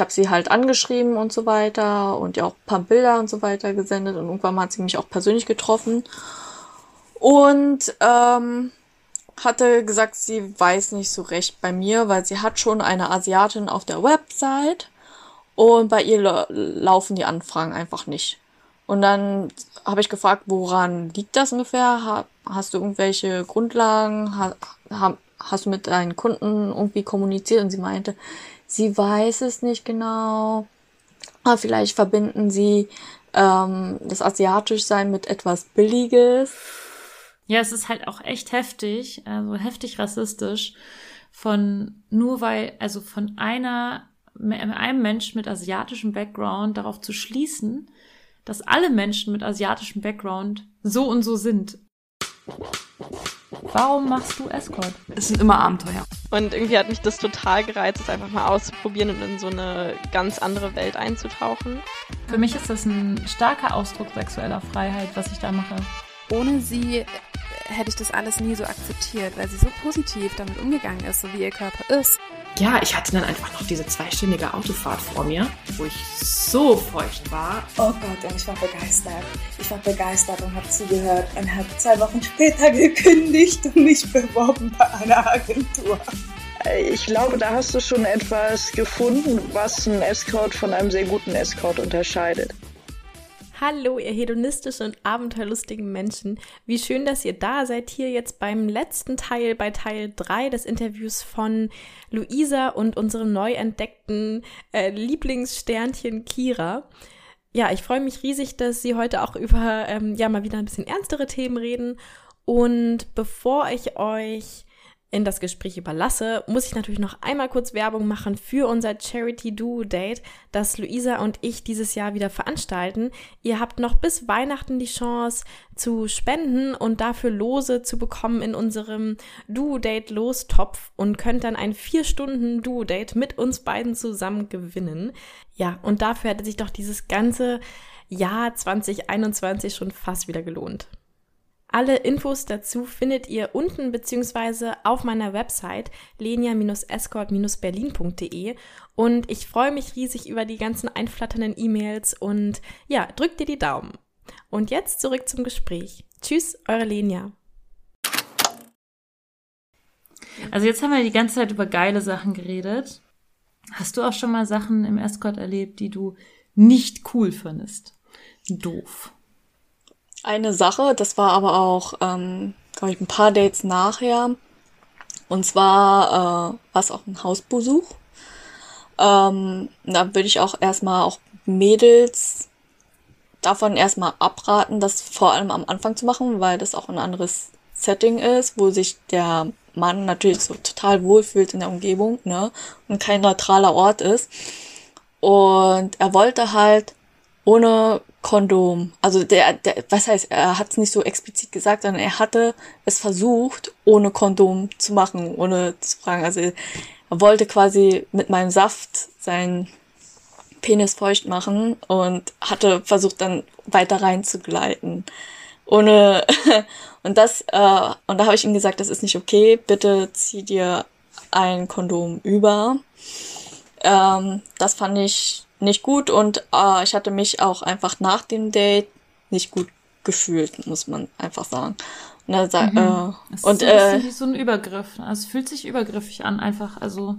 habe sie halt angeschrieben und so weiter und ja auch ein paar Bilder und so weiter gesendet und irgendwann hat sie mich auch persönlich getroffen und ähm, hatte gesagt, sie weiß nicht so recht bei mir, weil sie hat schon eine Asiatin auf der Website und bei ihr la laufen die Anfragen einfach nicht. Und dann habe ich gefragt, woran liegt das ungefähr? Ha hast du irgendwelche Grundlagen? Ha hast du mit deinen Kunden irgendwie kommuniziert? Und sie meinte, sie weiß es nicht genau. Aber vielleicht verbinden sie ähm, das Asiatischsein mit etwas Billiges. Ja, es ist halt auch echt heftig, also heftig rassistisch von nur weil, also von einer, einem Menschen mit asiatischem Background darauf zu schließen, dass alle Menschen mit asiatischem Background so und so sind. Warum machst du Escort? Es sind immer Abenteuer. Und irgendwie hat mich das total gereizt, es einfach mal auszuprobieren und in so eine ganz andere Welt einzutauchen. Für mich ist das ein starker Ausdruck sexueller Freiheit, was ich da mache. Ohne sie hätte ich das alles nie so akzeptiert, weil sie so positiv damit umgegangen ist, so wie ihr Körper ist. Ja, ich hatte dann einfach noch diese zweistündige Autofahrt vor mir, wo ich so feucht war. Oh Gott, und ich war begeistert. Ich war begeistert und habe zugehört und habe zwei Wochen später gekündigt und mich beworben bei einer Agentur. Ich glaube, da hast du schon etwas gefunden, was einen Escort von einem sehr guten Escort unterscheidet. Hallo, ihr hedonistischen und abenteuerlustigen Menschen. Wie schön, dass ihr da seid hier jetzt beim letzten Teil, bei Teil 3 des Interviews von Luisa und unserem neu entdeckten äh, Lieblingssternchen Kira. Ja, ich freue mich riesig, dass Sie heute auch über, ähm, ja, mal wieder ein bisschen ernstere Themen reden. Und bevor ich euch in das Gespräch überlasse, muss ich natürlich noch einmal kurz Werbung machen für unser Charity Duo Date, das Luisa und ich dieses Jahr wieder veranstalten. Ihr habt noch bis Weihnachten die Chance zu spenden und dafür Lose zu bekommen in unserem Duo Date Lostopf und könnt dann ein vier Stunden Duo Date mit uns beiden zusammen gewinnen. Ja, und dafür hätte sich doch dieses ganze Jahr 2021 schon fast wieder gelohnt. Alle Infos dazu findet ihr unten beziehungsweise auf meiner Website lenia-escort-berlin.de und ich freue mich riesig über die ganzen einflatternden E-Mails und ja, drückt dir die Daumen. Und jetzt zurück zum Gespräch. Tschüss, eure Lenia. Also jetzt haben wir die ganze Zeit über geile Sachen geredet. Hast du auch schon mal Sachen im Escort erlebt, die du nicht cool findest? Doof eine Sache, das war aber auch, ähm, glaube ich, ein paar Dates nachher. Und zwar äh, war es auch ein Hausbesuch. Ähm, da würde ich auch erstmal auch Mädels davon erstmal abraten, das vor allem am Anfang zu machen, weil das auch ein anderes Setting ist, wo sich der Mann natürlich so total wohlfühlt in der Umgebung, ne? Und kein neutraler Ort ist. Und er wollte halt ohne Kondom. Also der, der was heißt, er hat es nicht so explizit gesagt, sondern er hatte es versucht, ohne Kondom zu machen, ohne zu fragen. Also er wollte quasi mit meinem Saft seinen Penis feucht machen und hatte versucht dann weiter reinzugleiten. Ohne und das, äh, und da habe ich ihm gesagt, das ist nicht okay, bitte zieh dir ein Kondom über. Ähm, das fand ich nicht gut und äh, ich hatte mich auch einfach nach dem Date nicht gut gefühlt, muss man einfach sagen. Und, dann, mhm. äh, es und ist äh, wie so ein Übergriff. Also es fühlt sich übergriffig an, einfach. Also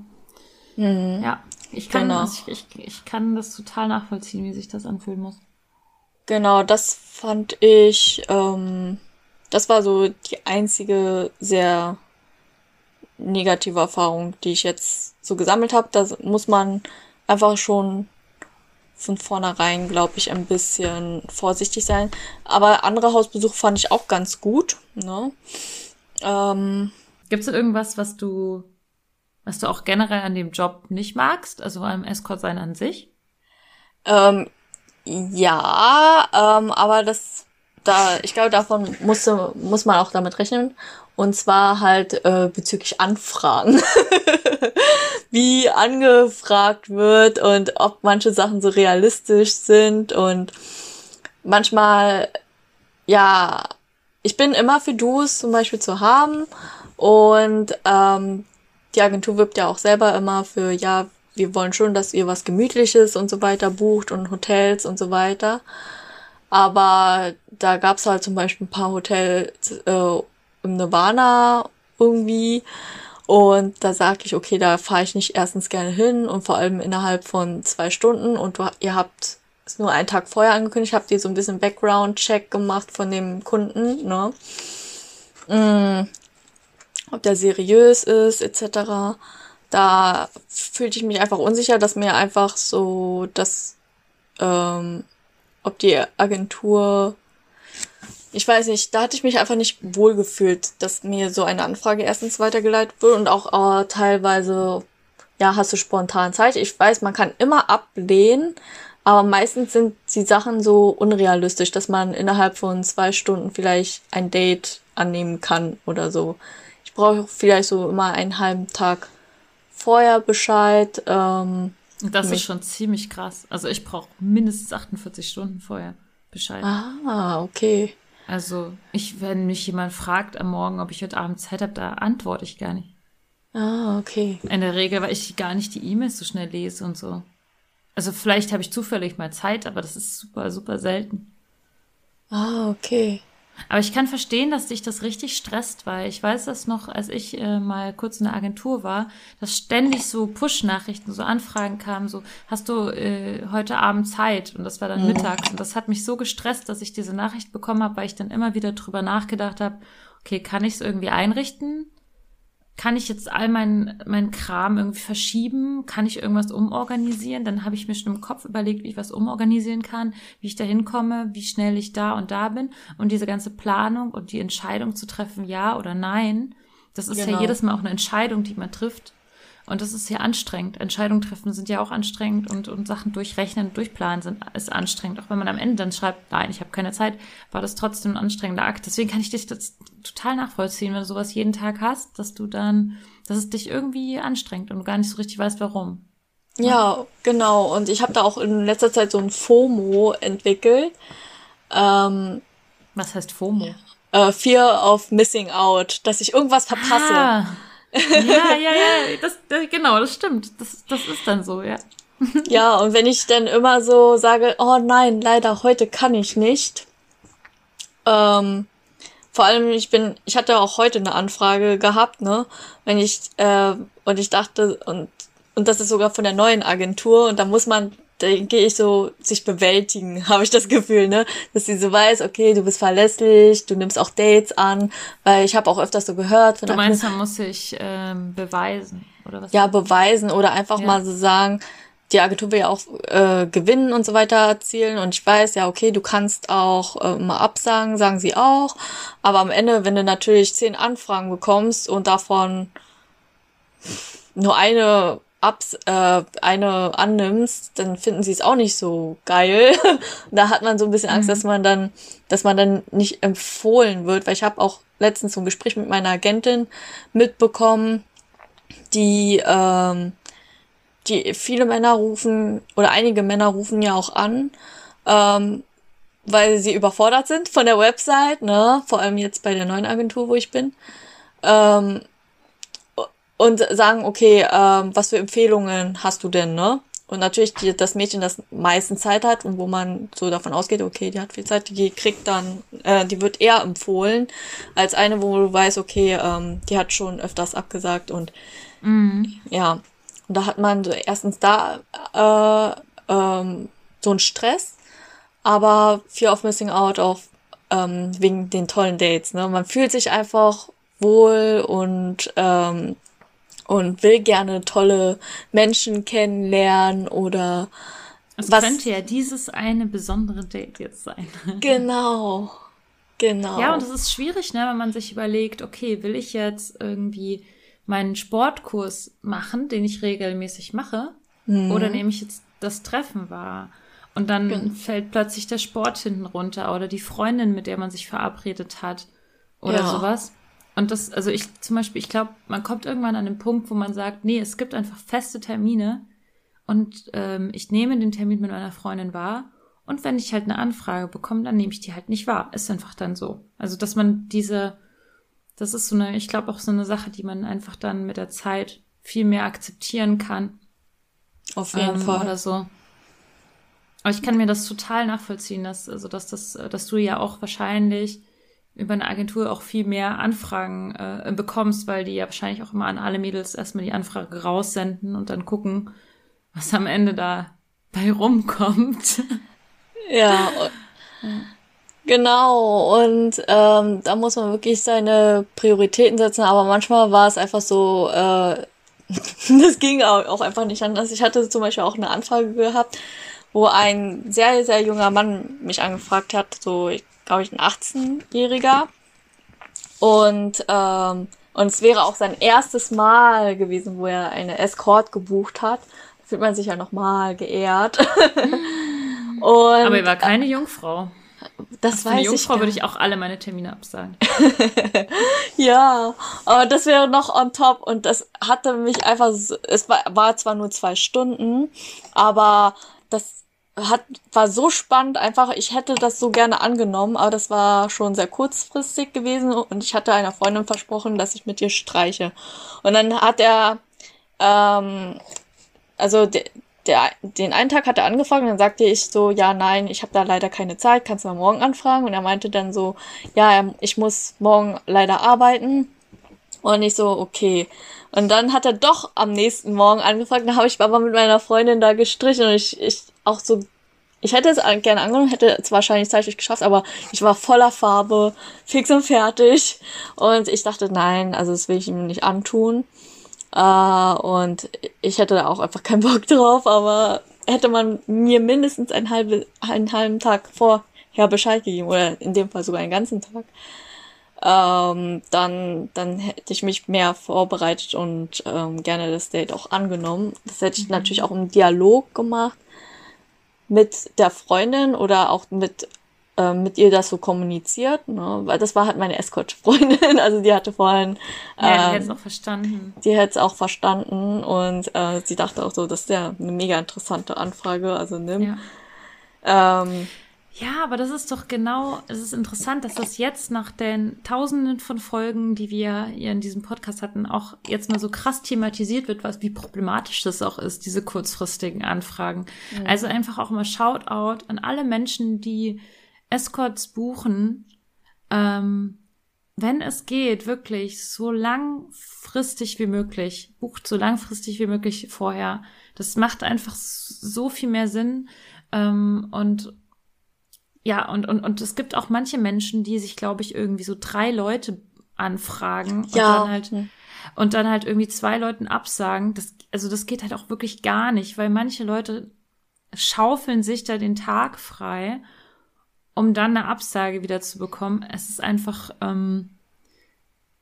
mhm. ja, ich kann, genau. das, ich, ich, ich kann das total nachvollziehen, wie sich das anfühlen muss. Genau, das fand ich, ähm, das war so die einzige sehr negative Erfahrung, die ich jetzt so gesammelt habe. Da muss man einfach schon von vornherein, glaube ich, ein bisschen vorsichtig sein. Aber andere Hausbesuche fand ich auch ganz gut. Ne? Ähm, Gibt es irgendwas, was du, was du auch generell an dem Job nicht magst? Also am Escort sein an sich? Ähm, ja, ähm, aber das, da, ich glaube, davon musste, muss man auch damit rechnen. Und zwar halt äh, bezüglich Anfragen. Wie angefragt wird und ob manche Sachen so realistisch sind. Und manchmal, ja, ich bin immer für Duos zum Beispiel zu haben. Und ähm, die Agentur wirbt ja auch selber immer für, ja, wir wollen schon, dass ihr was Gemütliches und so weiter bucht und Hotels und so weiter. Aber da gab's halt zum Beispiel ein paar Hotels äh, im Nirvana irgendwie. Und da sage ich, okay, da fahre ich nicht erstens gerne hin und vor allem innerhalb von zwei Stunden. Und du, ihr habt es nur einen Tag vorher angekündigt, habt ihr so ein bisschen Background-Check gemacht von dem Kunden, ne? Mm, ob der seriös ist, etc. Da fühlte ich mich einfach unsicher, dass mir einfach so das, ähm, ob die Agentur ich weiß nicht, da hatte ich mich einfach nicht wohl gefühlt, dass mir so eine Anfrage erstens weitergeleitet wird und auch äh, teilweise, ja, hast du spontan Zeit. Ich weiß, man kann immer ablehnen, aber meistens sind die Sachen so unrealistisch, dass man innerhalb von zwei Stunden vielleicht ein Date annehmen kann oder so. Ich brauche vielleicht so immer einen halben Tag vorher Bescheid. Ähm, das ist schon ziemlich krass. Also ich brauche mindestens 48 Stunden vorher Bescheid. Ah, okay. Also, ich, wenn mich jemand fragt am Morgen, ob ich heute Abend Zeit habe, da antworte ich gar nicht. Ah, okay. In der Regel, weil ich gar nicht die E-Mails so schnell lese und so. Also vielleicht habe ich zufällig mal Zeit, aber das ist super, super selten. Ah, okay. Aber ich kann verstehen, dass dich das richtig stresst, weil ich weiß das noch, als ich äh, mal kurz in der Agentur war, dass ständig so Push-Nachrichten, so Anfragen kamen, so, hast du äh, heute Abend Zeit? Und das war dann mhm. mittags. Und das hat mich so gestresst, dass ich diese Nachricht bekommen habe, weil ich dann immer wieder drüber nachgedacht habe, okay, kann ich es irgendwie einrichten? Kann ich jetzt all meinen mein Kram irgendwie verschieben? Kann ich irgendwas umorganisieren? Dann habe ich mir schon im Kopf überlegt, wie ich was umorganisieren kann, wie ich da hinkomme, wie schnell ich da und da bin. Und diese ganze Planung und die Entscheidung zu treffen, ja oder nein, das ist genau. ja jedes Mal auch eine Entscheidung, die man trifft. Und das ist ja anstrengend. Entscheidungen treffen sind ja auch anstrengend und, und Sachen durchrechnen und durchplanen sind, ist anstrengend. Auch wenn man am Ende dann schreibt, nein, ich habe keine Zeit, war das trotzdem ein anstrengender Akt. Deswegen kann ich dich das total nachvollziehen, wenn du sowas jeden Tag hast, dass du dann, dass es dich irgendwie anstrengt und du gar nicht so richtig weißt, warum. Ja, genau. Und ich habe da auch in letzter Zeit so ein FOMO entwickelt. Ähm, Was heißt FOMO? Äh, Fear of Missing Out, dass ich irgendwas verpasse. Ah. Ja, ja, ja, das, das, genau, das stimmt. Das, das ist dann so, ja. Ja, und wenn ich dann immer so sage, oh nein, leider heute kann ich nicht. Ähm, vor allem, ich bin, ich hatte auch heute eine Anfrage gehabt, ne? Wenn ich, äh, und ich dachte, und, und das ist sogar von der neuen Agentur, und da muss man denke ich so, sich bewältigen, habe ich das Gefühl, ne? Dass sie so weiß, okay, du bist verlässlich, du nimmst auch Dates an, weil ich habe auch öfters so gehört. du meinst, man muss sich ähm, beweisen, oder was? Ja, beweisen oder einfach ja. mal so sagen, die Agentur will ja auch äh, gewinnen und so weiter erzielen und ich weiß, ja, okay, du kannst auch äh, mal absagen, sagen sie auch, aber am Ende, wenn du natürlich zehn Anfragen bekommst und davon nur eine abs äh, eine annimmst, dann finden sie es auch nicht so geil. da hat man so ein bisschen Angst, mhm. dass man dann, dass man dann nicht empfohlen wird, weil ich habe auch letztens so ein Gespräch mit meiner Agentin mitbekommen, die ähm, die viele Männer rufen oder einige Männer rufen ja auch an, ähm, weil sie überfordert sind von der Website, ne, vor allem jetzt bei der neuen Agentur, wo ich bin. Ähm, und sagen, okay, ähm, was für Empfehlungen hast du denn, ne? Und natürlich die, das Mädchen, das meistens Zeit hat und wo man so davon ausgeht, okay, die hat viel Zeit, die kriegt dann, äh, die wird eher empfohlen, als eine, wo du weißt, okay, ähm, die hat schon öfters abgesagt und mhm. ja. Und da hat man so erstens da äh, ähm, so einen Stress, aber Fear of Missing Out auch ähm, wegen den tollen Dates. Ne? Man fühlt sich einfach wohl und ähm, und will gerne tolle Menschen kennenlernen oder es was könnte ja dieses eine besondere Date jetzt sein. Genau. Genau. Ja, und es ist schwierig, ne, wenn man sich überlegt, okay, will ich jetzt irgendwie meinen Sportkurs machen, den ich regelmäßig mache, mhm. oder nehme ich jetzt das Treffen wahr? Und dann genau. fällt plötzlich der Sport hinten runter oder die Freundin, mit der man sich verabredet hat oder ja. sowas. Und das, also ich zum Beispiel, ich glaube, man kommt irgendwann an den Punkt, wo man sagt, nee, es gibt einfach feste Termine und ähm, ich nehme den Termin mit meiner Freundin wahr. Und wenn ich halt eine Anfrage bekomme, dann nehme ich die halt nicht wahr. Ist einfach dann so. Also, dass man diese, das ist so eine, ich glaube auch so eine Sache, die man einfach dann mit der Zeit viel mehr akzeptieren kann. Auf jeden ähm, Fall. oder so. Aber ich kann mir das total nachvollziehen, dass, also, dass, das, dass du ja auch wahrscheinlich über eine Agentur auch viel mehr Anfragen äh, bekommst, weil die ja wahrscheinlich auch immer an alle Mädels erstmal die Anfrage raussenden und dann gucken, was am Ende da bei rumkommt. Ja, genau. Und ähm, da muss man wirklich seine Prioritäten setzen. Aber manchmal war es einfach so, äh, das ging auch, einfach nicht anders. Ich hatte zum Beispiel auch eine Anfrage gehabt, wo ein sehr, sehr junger Mann mich angefragt hat, so, ich glaube ich, ein 18-Jähriger. Und, ähm, und es wäre auch sein erstes Mal gewesen, wo er eine Escort gebucht hat. Da fühlt man sich ja nochmal geehrt. und Aber er war keine Jungfrau. das eine weiß ich Jungfrau gar würde ich auch alle meine Termine absagen. Ja, aber das wäre noch on top und das hatte mich einfach, so, es war, war zwar nur zwei Stunden, aber das hat, war so spannend einfach, ich hätte das so gerne angenommen, aber das war schon sehr kurzfristig gewesen und ich hatte einer Freundin versprochen, dass ich mit ihr streiche. Und dann hat er, ähm, also der, der, den einen Tag hat er angefangen, dann sagte ich so, ja, nein, ich habe da leider keine Zeit, kannst du mal morgen anfragen? Und er meinte dann so, ja, ähm, ich muss morgen leider arbeiten. Und ich so, okay. Und dann hat er doch am nächsten Morgen angefragt, dann habe ich aber mit meiner Freundin da gestrichen und ich, ich auch so, ich hätte es gerne angenommen, hätte es wahrscheinlich zeitlich geschafft, aber ich war voller Farbe, fix und fertig. Und ich dachte, nein, also das will ich ihm nicht antun. Äh, und ich hätte da auch einfach keinen Bock drauf, aber hätte man mir mindestens einen, halbe, einen halben Tag vorher Bescheid gegeben, oder in dem Fall sogar einen ganzen Tag, ähm, dann, dann hätte ich mich mehr vorbereitet und ähm, gerne das Date auch angenommen. Das hätte ich natürlich auch im Dialog gemacht mit der Freundin oder auch mit äh, mit ihr das so kommuniziert, ne? weil das war halt meine Escort-Freundin, also die hatte vorhin Ja, die ähm, hätte es auch verstanden. die hätte es auch verstanden und äh, sie dachte auch so, das ist ja eine mega interessante Anfrage, also nimm. Ja. Ähm, Ja, aber das ist doch genau, es ist interessant, dass das jetzt nach den Tausenden von Folgen, die wir hier in diesem Podcast hatten, auch jetzt mal so krass thematisiert wird, was wie problematisch das auch ist, diese kurzfristigen Anfragen. Also einfach auch mal Shoutout an alle Menschen, die Escorts buchen, ähm, wenn es geht, wirklich so langfristig wie möglich, bucht so langfristig wie möglich vorher. Das macht einfach so viel mehr Sinn. Ähm, und ja, und, und, und es gibt auch manche Menschen, die sich, glaube ich, irgendwie so drei Leute anfragen und Ja. dann halt und dann halt irgendwie zwei Leuten absagen. Das, also das geht halt auch wirklich gar nicht, weil manche Leute schaufeln sich da den Tag frei, um dann eine Absage wieder zu bekommen. Es ist einfach, ähm,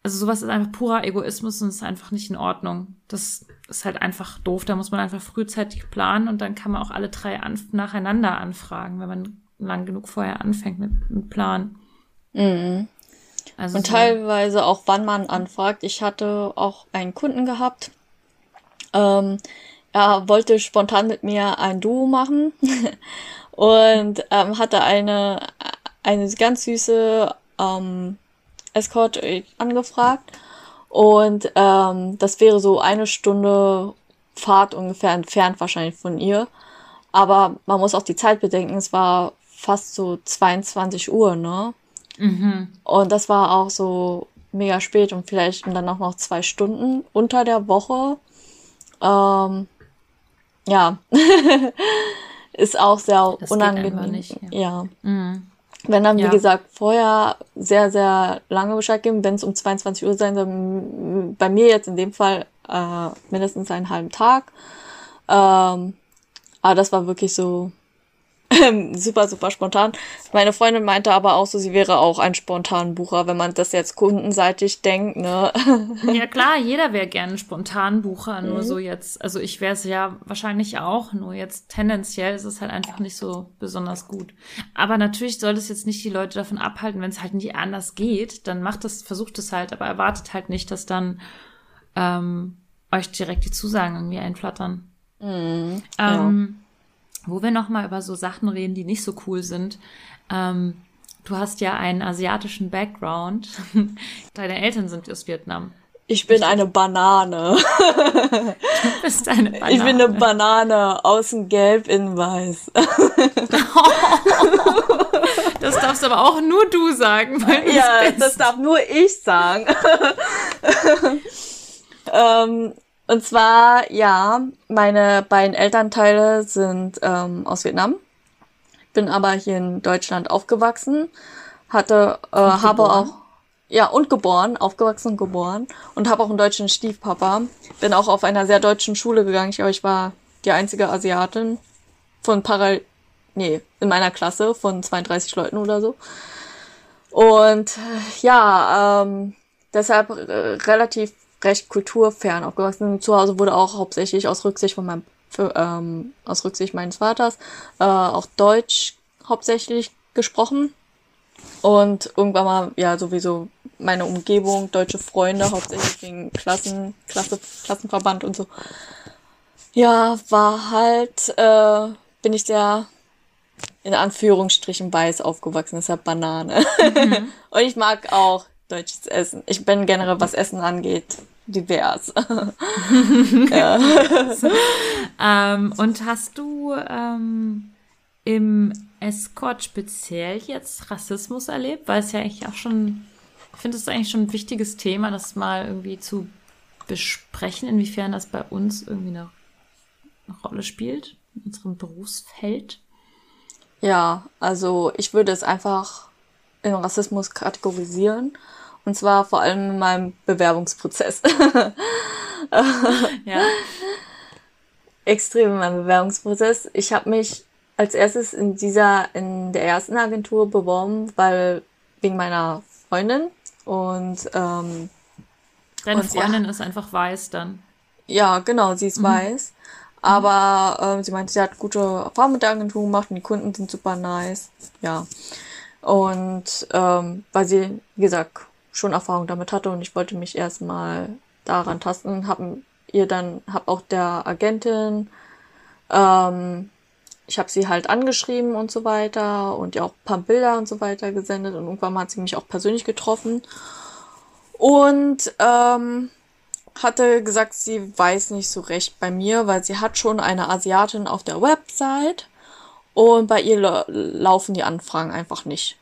also sowas ist einfach purer Egoismus und ist einfach nicht in Ordnung. Das ist halt einfach doof. Da muss man einfach frühzeitig planen und dann kann man auch alle drei an, nacheinander anfragen, wenn man lang genug vorher anfängt mit, mit Plan. Also Und so- teilweise auch, wann man anfragt. Ich hatte auch einen Kunden gehabt. Ähm, er wollte spontan mit mir ein Duo machen und ähm, hatte eine, eine ganz süße ähm, Escort äh, angefragt. Und ähm, das wäre so eine Stunde Fahrt ungefähr entfernt wahrscheinlich von ihr. Aber man muss auch die Zeit bedenken, es war fast so 22 Uhr, ne? Mhm. Und das war auch so mega spät und vielleicht dann auch noch zwei Stunden unter der Woche. Ähm, ja, ist auch sehr Das unangenehm. nicht, ja. Mhm. Wenn dann, wie Ja. gesagt, vorher sehr, sehr lange Bescheid geben, wenn es um 22 Uhr sein soll, bei mir jetzt in dem Fall äh, mindestens einen halben Tag. Ähm, aber das war wirklich so super, super spontan. Meine Freundin meinte aber auch so, sie wäre auch ein Spontanbucher, wenn man das jetzt kundenseitig denkt, ne? Ja klar, jeder wäre gerne spontan Bucher, nur so jetzt, also ich wäre es ja wahrscheinlich auch, nur jetzt tendenziell ist es halt einfach nicht so besonders gut. Aber natürlich soll es jetzt nicht die Leute davon abhalten, wenn es halt nicht anders geht, dann macht es, versucht es halt, aber erwartet halt nicht, dass dann ähm, euch direkt die Zusagen irgendwie einflattern. Ähm, wo wir noch mal über so Sachen reden, die nicht so cool sind. Ähm, du hast ja einen asiatischen Background. Deine Eltern sind aus Vietnam. Ich bin eine Banane. Du bist eine Banane. Ich bin eine Banane, außen gelb, innen weiß. Das darfst aber auch nur du sagen, weil Ja, das darf nur ich sagen. ähm, und zwar, ja, meine beiden Elternteile sind ähm, aus Vietnam. Bin aber hier in Deutschland aufgewachsen. Hatte, äh, habe auch, ja, und geboren, aufgewachsen und geboren. Und habe auch einen deutschen Stiefpapa. Bin auch auf einer sehr deutschen Schule gegangen. Ich glaube, ich war die einzige Asiatin von Parallel, nee, in meiner Klasse von 32 Leuten oder so. Und äh, ja, ähm, deshalb äh, relativ recht kulturfern aufgewachsen. Zu Hause wurde auch hauptsächlich aus Rücksicht von meinem, für, ähm, aus Rücksicht meines Vaters äh, auch Deutsch hauptsächlich gesprochen. Und irgendwann mal, ja, sowieso meine Umgebung, deutsche Freunde, hauptsächlich wegen Klassen, Klasse, Klassenverband und so. Ja, war halt, äh, bin ich sehr in Anführungsstrichen weiß aufgewachsen, deshalb Banane. und ich mag auch deutsches Essen. Ich bin generell, was Essen angeht, divers. Ähm, und hast du ähm, im Escort speziell jetzt Rassismus erlebt? Weil es ja eigentlich auch schon, ich finde es eigentlich schon ein wichtiges Thema, das mal irgendwie zu besprechen, inwiefern das bei uns irgendwie eine, eine Rolle spielt, in unserem Berufsfeld. Ja, also ich würde es einfach in Rassismus kategorisieren. Und zwar vor allem in meinem Bewerbungsprozess. Ja. Extrem in meinem Bewerbungsprozess. Ich habe mich als erstes in dieser, in der ersten Agentur beworben, weil wegen meiner Freundin. Und ähm, Deine Und ja. Freundin ist einfach weiß dann. Ja, genau, sie ist weiß. Aber ähm, sie meinte, sie hat gute Erfahrungen mit der Agentur gemacht und die Kunden sind super nice. Ja. Und ähm, weil sie, wie gesagt, schon Erfahrung damit hatte und ich wollte mich erstmal daran tasten, habe ihr dann, habe auch der Agentin, ähm, ich habe sie halt angeschrieben und so weiter und ihr auch ein paar Bilder und so weiter gesendet und irgendwann mal hat sie mich auch persönlich getroffen. Und ähm, hatte gesagt, sie weiß nicht so recht bei mir, weil sie hat schon eine Asiatin auf der Website und bei ihr la laufen die Anfragen einfach nicht.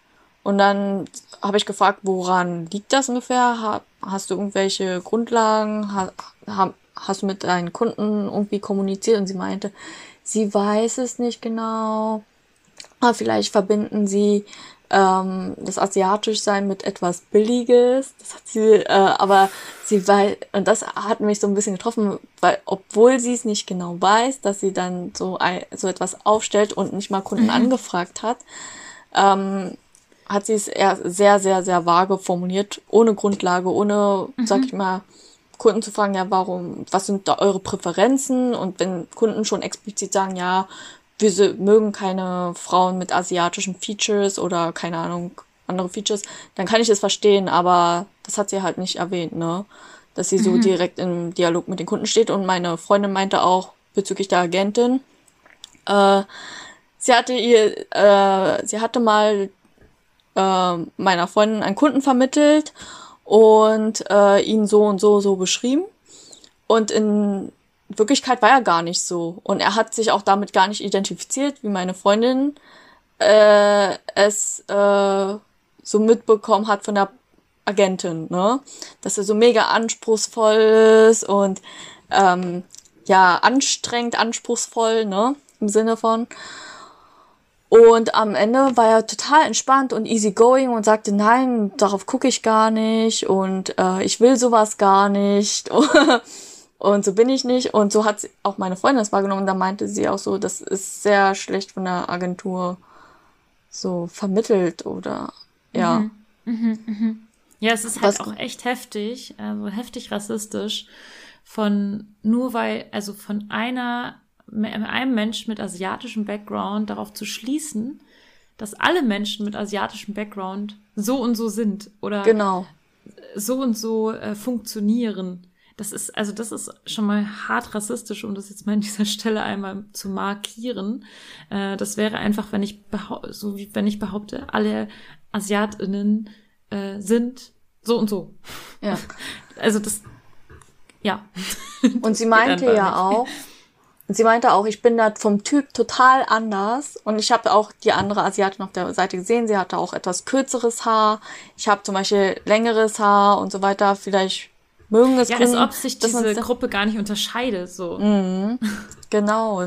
Und dann habe ich gefragt, woran liegt das ungefähr? Ha hast du irgendwelche Grundlagen? Ha ha hast du mit deinen Kunden irgendwie kommuniziert? Und sie meinte, sie weiß es nicht genau. Aber vielleicht verbinden sie ähm, das Asiatischsein mit etwas Billiges. Das hat sie, äh, aber sie weiß, und das hat mich so ein bisschen getroffen, weil obwohl sie es nicht genau weiß, dass sie dann so, ein, so etwas aufstellt und nicht mal Kunden angefragt hat, ähm, hat sie es eher sehr, sehr, sehr vage formuliert, ohne Grundlage, ohne, sag ich mal, Kunden zu fragen, ja, warum, was sind da eure Präferenzen? Und wenn Kunden schon explizit sagen, ja, wir mögen keine Frauen mit asiatischen Features oder keine Ahnung, andere Features, dann kann ich es verstehen, aber das hat sie halt nicht erwähnt, ne? Dass sie so direkt im Dialog mit den Kunden steht. Und meine Freundin meinte auch bezüglich der Agentin, äh, sie hatte ihr, äh, sie hatte mal äh, meiner Freundin einen Kunden vermittelt und äh, ihn so und so so beschrieben. Und in Wirklichkeit war er gar nicht so. Und er hat sich auch damit gar nicht identifiziert, wie meine Freundin äh, es äh, so mitbekommen hat von der Agentin, ne? Dass er so mega anspruchsvoll ist und ähm, ja, anstrengend, anspruchsvoll, ne? Im Sinne von. Und am Ende war er total entspannt und easygoing und sagte, nein, darauf gucke ich gar nicht und äh, ich will sowas gar nicht. Und so bin ich nicht. Und so hat auch meine Freundin das wahrgenommen. Da meinte sie auch so, das ist sehr schlecht von der Agentur so vermittelt oder ja. Ja, es ist halt Was- auch echt heftig, also heftig rassistisch von nur weil, also von einer, einem Menschen mit asiatischem Background darauf zu schließen, dass alle Menschen mit asiatischem Background so und so sind oder Genau. so und so äh, funktionieren. Das ist, also das ist schon mal hart rassistisch, um das jetzt mal an dieser Stelle einmal zu markieren. Äh, das wäre einfach, wenn ich so wie wenn ich behaupte, alle AsiatInnen äh, sind so und so. Ja. Also das, Ja. Und sie meinte ja auch, sie meinte auch, ich bin da vom Typ total anders. Und ich habe auch die andere Asiatin auf der Seite gesehen. Sie hatte auch etwas kürzeres Haar. Ich habe zum Beispiel längeres Haar und so weiter. Vielleicht mögen es Ja, als ob sich dass man diese Gruppe gar nicht unterscheidet, so. Mhm, genau.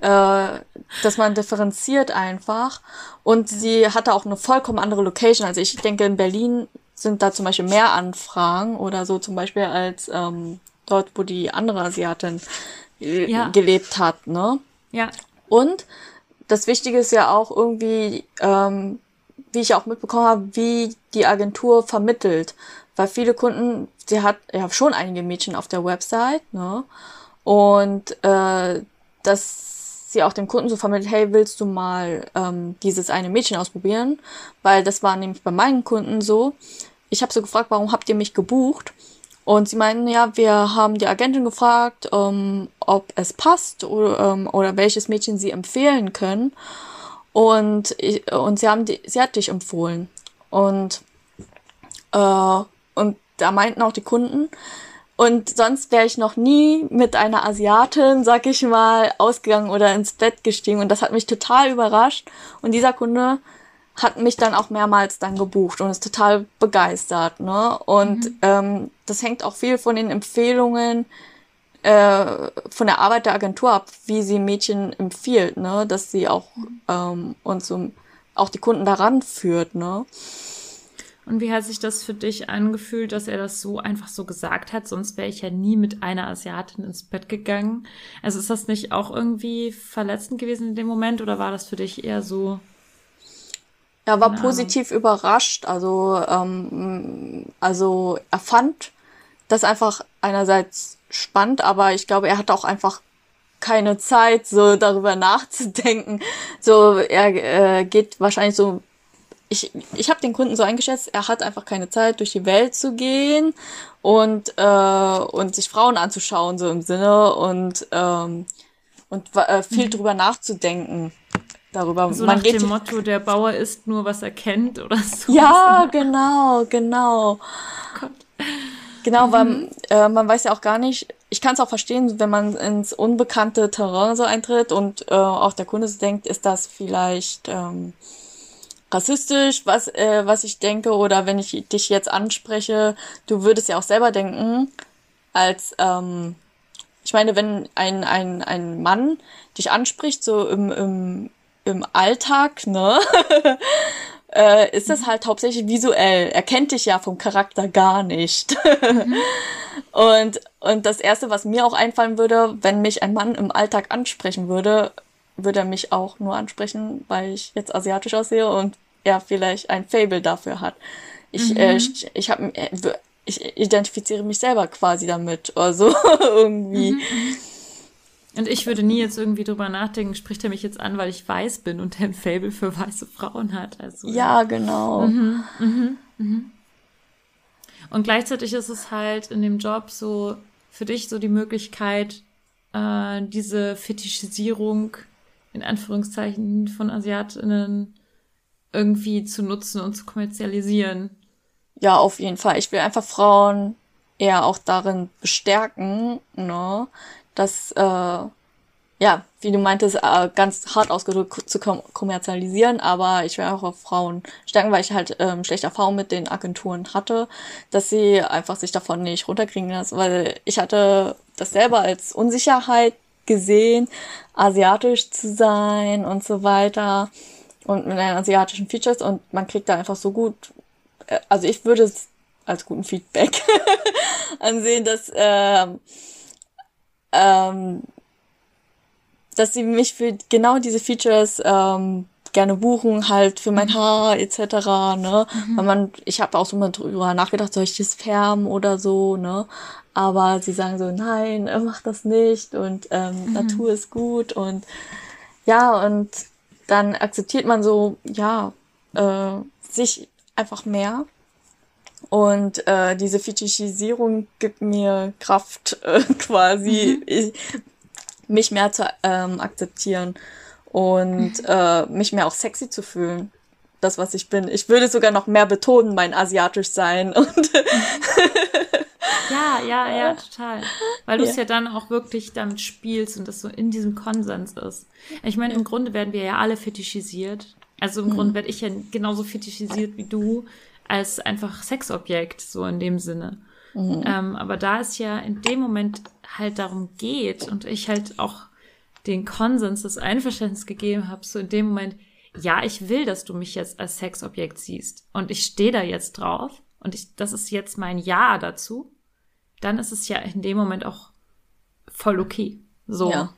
Äh, dass man differenziert einfach. Und sie hatte auch eine vollkommen andere Location. Also ich denke, in Berlin sind da zum Beispiel mehr Anfragen oder so zum Beispiel als ähm, dort, wo die andere Asiatin Ja. gelebt hat, ne? Ja. Und das Wichtige ist ja auch irgendwie, ähm, wie ich auch mitbekommen habe, wie die Agentur vermittelt. Weil viele Kunden, sie hat ja schon einige Mädchen auf der Website, ne? Und äh, dass sie auch dem Kunden so vermittelt, hey, willst du mal ähm, dieses eine Mädchen ausprobieren? Weil das war nämlich bei meinen Kunden so. Ich habe so gefragt, warum habt ihr mich gebucht? Und sie meinten, ja, wir haben die Agentin gefragt, ähm, ob es passt oder, ähm, oder welches Mädchen sie empfehlen können. Und, und sie haben die, sie hat dich empfohlen. Und, äh, und da meinten auch die Kunden, und sonst wäre ich noch nie mit einer Asiatin, sag ich mal, ausgegangen oder ins Bett gestiegen. Und das hat mich total überrascht. Und dieser Kunde hat mich dann auch mehrmals dann gebucht und ist total begeistert. Ne? Und ähm, das hängt auch viel von den Empfehlungen äh, von der Arbeit der Agentur ab, wie sie Mädchen empfiehlt, ne? dass sie auch ähm, uns so, auch die Kunden daran führt. Ne? Und wie hat sich das für dich angefühlt, dass er das so einfach so gesagt hat? Sonst wäre ich ja nie mit einer Asiatin ins Bett gegangen. Also ist das nicht auch irgendwie verletzend gewesen in dem Moment oder war das für dich eher so? Er war Ahnung. positiv überrascht. Also, ähm, also er fand das einfach einerseits spannend, aber ich glaube, er hatte auch einfach keine Zeit, so darüber nachzudenken. So, er äh, geht wahrscheinlich so. Ich, ich habe den Kunden so eingeschätzt, er hat einfach keine Zeit, durch die Welt zu gehen und, äh, und sich Frauen anzuschauen, so im Sinne und, ähm, und äh, viel drüber nachzudenken. Darüber. So Man nach geht dem Motto, der Bauer isst nur, was er kennt oder so. ja, genau, genau. Gott. Genau, weil äh, man weiß ja auch gar nicht, ich kann es auch verstehen, wenn man ins unbekannte Terrain so eintritt und äh, auch der Kunde so denkt, ist das vielleicht ähm, rassistisch, was, äh, was ich denke, oder wenn ich dich jetzt anspreche, du würdest ja auch selber denken, als, ähm, ich meine, wenn ein, ein, ein Mann dich anspricht, so im, im, im Alltag, ne, äh, ist das halt hauptsächlich visuell. Er kennt dich ja vom Charakter gar nicht. und, und das Erste, was mir auch einfallen würde, wenn mich ein Mann im Alltag ansprechen würde, würde er mich auch nur ansprechen, weil ich jetzt asiatisch aussehe und er vielleicht ein Fable dafür hat. Ich, äh, ich, ich habe ich identifiziere mich selber quasi damit. Also irgendwie. Und ich würde nie jetzt irgendwie drüber nachdenken, spricht er mich jetzt an, weil ich weiß bin und der ein Fable für weiße Frauen hat. Also, Ja, genau. Und gleichzeitig ist es halt in dem Job so für dich so die Möglichkeit, äh, diese Fetischisierung in Anführungszeichen von Asiatinnen irgendwie zu nutzen und zu kommerzialisieren. Ja, auf jeden Fall. Ich will einfach Frauen eher auch darin bestärken, ne, dass, äh, ja, wie du meintest, äh, ganz hart ausgedrückt zu kom kommerzialisieren, aber ich will auch auf Frauen stärken, weil ich halt ähm, schlechte Erfahrungen mit den Agenturen hatte, dass sie einfach sich davon nicht runterkriegen lassen, weil ich hatte das selber als Unsicherheit gesehen, asiatisch zu sein und so weiter und mit den asiatischen Features und man kriegt da einfach so gut, äh, also ich würde es als guten Feedback ansehen, dass ähm, ähm, dass sie mich für genau diese Features ähm, gerne buchen, halt für mein Haar etc. Ne? Weil man, ich habe auch so mal drüber nachgedacht, soll ich das färben oder so, ne? Aber sie sagen so, nein, äh, mach das nicht und ähm, Natur ist gut und ja, und dann akzeptiert man so, ja, äh, sich einfach mehr. Und äh, diese Fetischisierung gibt mir Kraft, äh, quasi ich, mich mehr zu ähm, akzeptieren und äh, mich mehr auch sexy zu fühlen. das, was ich bin. Ich würde sogar noch mehr betonen, mein asiatisch sein und Ja, ja, ja, total. Weil du es ja. ja dann auch wirklich damit spielst und das so in diesem Konsens ist. Ich meine, im Grunde werden wir ja alle fetischisiert. Also im mhm. Grunde werde ich ja genauso fetischisiert wie du als einfach Sexobjekt, so in dem Sinne. Mhm. Ähm, aber da es ja in dem Moment halt darum geht und ich halt auch den Konsens, das Einverständnis gegeben habe, so in dem Moment, ja, ich will, dass du mich jetzt als Sexobjekt siehst und ich stehe da jetzt drauf und ich, das ist jetzt mein Ja dazu, dann ist es ja in dem Moment auch voll okay. So. Ja.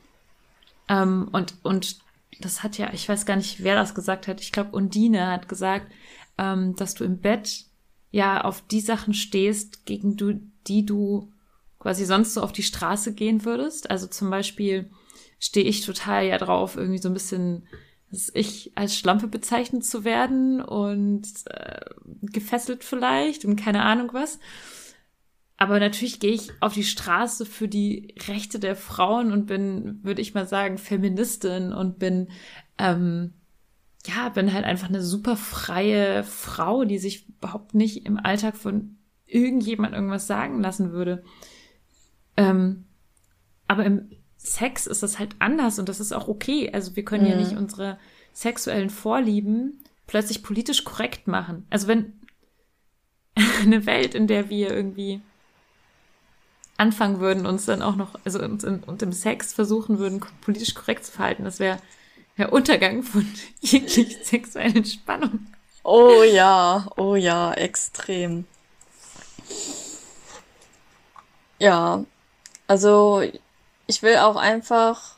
Ähm, und, und das hat ja, ich weiß gar nicht, wer das gesagt hat. Ich glaube, Undine hat gesagt, ähm, dass du im Bett ja auf die Sachen stehst, gegen du, die du quasi sonst so auf die Straße gehen würdest. Also zum Beispiel stehe ich total ja drauf, irgendwie so ein bisschen dass ich als Schlampe bezeichnet zu werden und äh, gefesselt vielleicht und keine Ahnung was. Aber natürlich gehe ich auf die Straße für die Rechte der Frauen und bin, würde ich mal sagen, Feministin und bin, ähm, ja, bin halt einfach eine super freie Frau, die sich überhaupt nicht im Alltag von irgendjemand irgendwas sagen lassen würde. Ähm, aber im Sex ist das halt anders und das ist auch okay. Also wir können mhm. ja nicht unsere sexuellen Vorlieben plötzlich politisch korrekt machen. Also wenn eine Welt, in der wir irgendwie anfangen würden, uns dann auch noch, also uns in, und im Sex versuchen würden, politisch korrekt zu verhalten. Das wäre der Untergang von jeglicher sexuellen Spannung. Oh ja, oh ja, extrem. Ja, also ich will auch einfach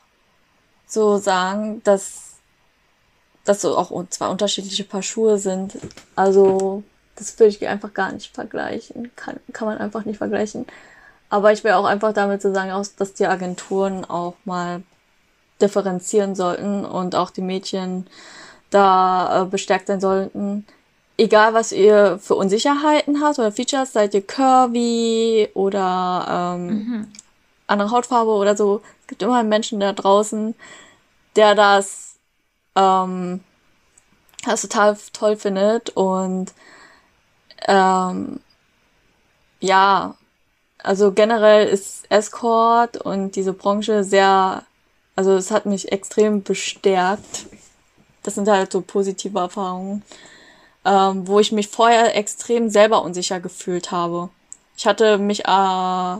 so sagen, dass das so auch zwei unterschiedliche Paar Schuhe sind. Also das will ich einfach gar nicht vergleichen. Kann, kann man einfach nicht vergleichen. Aber ich will auch einfach damit so sagen, dass die Agenturen auch mal differenzieren sollten und auch die Mädchen da äh, bestärkt sein sollten. Egal, was ihr für Unsicherheiten habt oder Features, seid ihr curvy oder ähm, mhm. andere Hautfarbe oder so. Es gibt immer einen Menschen da draußen, der das, ähm, das total toll findet und ähm, ja, also generell ist Escort und diese Branche sehr, also es hat mich extrem bestärkt. Das sind halt so positive Erfahrungen, ähm, wo ich mich vorher extrem selber unsicher gefühlt habe. Ich hatte mich, äh,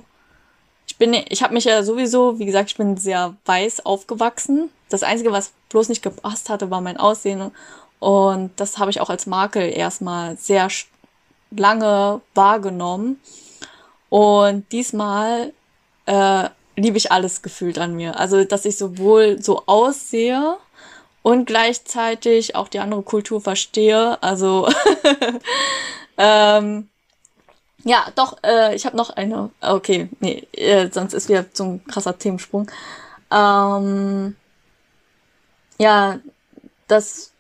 ich bin, ich habe mich ja sowieso, wie gesagt, ich bin sehr weiß aufgewachsen. Das Einzige, was bloß nicht gepasst hatte, war mein Aussehen. Und das habe ich auch als Makel erstmal sehr lange wahrgenommen. Und diesmal äh, liebe ich alles gefühlt an mir. Also, dass ich sowohl so aussehe und gleichzeitig auch die andere Kultur verstehe. Also, ähm, ja, doch, äh, ich habe noch eine. Okay, nee, äh, sonst ist wieder so ein krasser Themensprung. Ähm, ja, das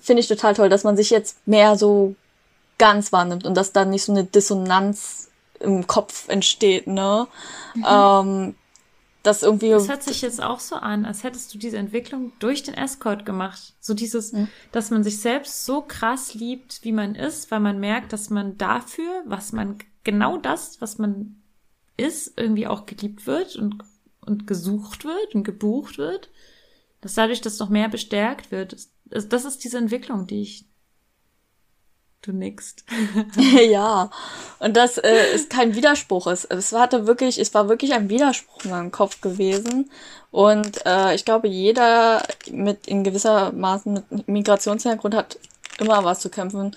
finde ich total toll, dass man sich jetzt mehr so ganz wahrnimmt und dass da nicht so eine Dissonanz im Kopf entsteht, ne? Mhm. Ähm, das irgendwie. Das hört sich jetzt auch so an, als hättest du diese Entwicklung durch den Escort gemacht. So dieses, mhm. dass man sich selbst so krass liebt, wie man ist, weil man merkt, dass man dafür, was man, genau das, was man ist, irgendwie auch geliebt wird und, und gesucht wird und gebucht wird. Dass dadurch das noch mehr bestärkt wird. Das ist diese Entwicklung, die ich Du nickst. ja, und das äh, ist kein Widerspruch. Es, es hatte wirklich, es war wirklich ein Widerspruch in meinem Kopf gewesen. Und äh, ich glaube, jeder mit in gewisser Maßen mit Migrationshintergrund hat immer was zu kämpfen,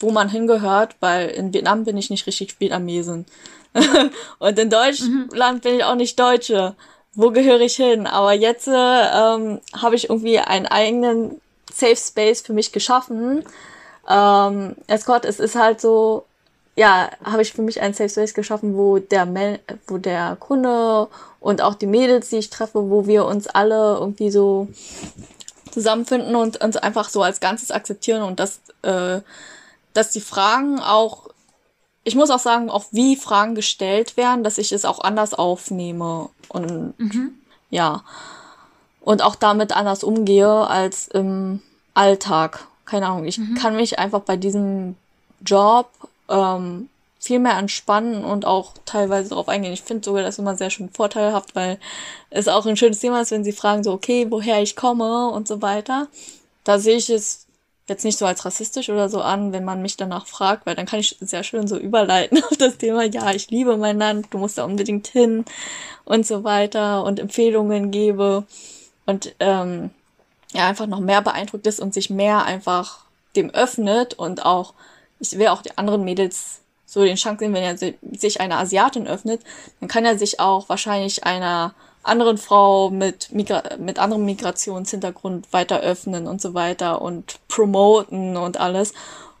wo man hingehört, weil in Vietnam bin ich nicht richtig Vietnamesin. und in Deutschland mhm. bin ich auch nicht Deutsche. Wo gehöre ich hin? Aber jetzt äh, ähm, habe ich irgendwie einen eigenen Safe Space für mich geschaffen ähm, Escort, es ist halt so, ja, habe ich für mich ein Safe Space geschaffen, wo der Mel wo der Kunde und auch die Mädels, die ich treffe, wo wir uns alle irgendwie so zusammenfinden und uns einfach so als Ganzes akzeptieren und dass, äh, dass die Fragen auch, ich muss auch sagen, auch wie Fragen gestellt werden, dass ich es auch anders aufnehme und mhm. ja und auch damit anders umgehe als im Alltag keine Ahnung, ich kann mich einfach bei diesem Job ähm, viel mehr entspannen und auch teilweise darauf eingehen. Ich finde sogar das immer sehr schön vorteilhaft, weil es auch ein schönes Thema ist, wenn sie fragen so, okay, woher ich komme und so weiter. Da sehe ich es jetzt nicht so als rassistisch oder so an, wenn man mich danach fragt, weil dann kann ich sehr schön so überleiten auf das Thema, ja, ich liebe mein Land, du musst da unbedingt hin und so weiter und Empfehlungen gebe und ähm, ja, einfach noch mehr beeindruckt ist und sich mehr einfach dem öffnet und auch, ich will auch die anderen Mädels so den Chance sehen, wenn er sich einer Asiatin öffnet, dann kann er sich auch wahrscheinlich einer anderen Frau mit, Migra mit anderem Migrationshintergrund weiter öffnen und so weiter und promoten und alles.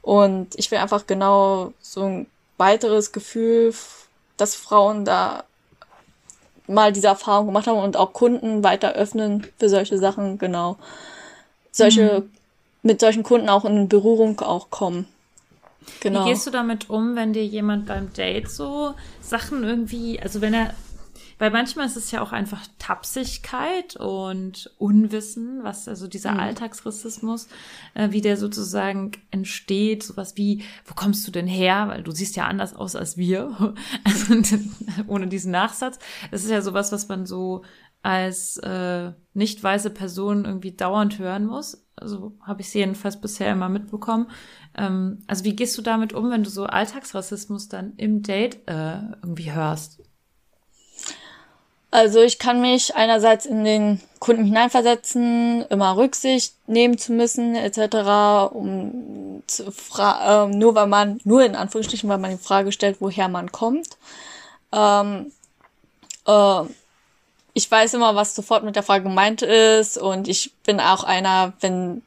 Und ich will einfach genau so ein weiteres Gefühl, dass Frauen da mal diese Erfahrung gemacht haben und auch Kunden weiter öffnen für solche Sachen, genau. Solche, mhm. mit solchen Kunden auch in Berührung auch kommen. Genau. Wie gehst du damit um, wenn dir jemand beim Date so Sachen irgendwie, also wenn er weil manchmal ist es ja auch einfach Tapsigkeit und Unwissen, was also dieser mhm. Alltagsrassismus, äh, wie der sozusagen entsteht, sowas wie, wo kommst du denn her? Weil du siehst ja anders aus als wir, also, ohne diesen Nachsatz. Das ist ja sowas, was man so als äh, nicht weiße Person irgendwie dauernd hören muss. Also habe ich sie jedenfalls bisher immer mitbekommen. Ähm, also wie gehst du damit um, wenn du so Alltagsrassismus dann im Date äh, irgendwie hörst? Also ich kann mich einerseits in den Kunden hineinversetzen, immer Rücksicht nehmen zu müssen, etc., um zu fra äh, nur weil man, nur in Anführungsstrichen, weil man die Frage stellt, woher man kommt. Ähm, äh, ich weiß immer, was sofort mit der Frage gemeint ist und ich bin auch einer, wenn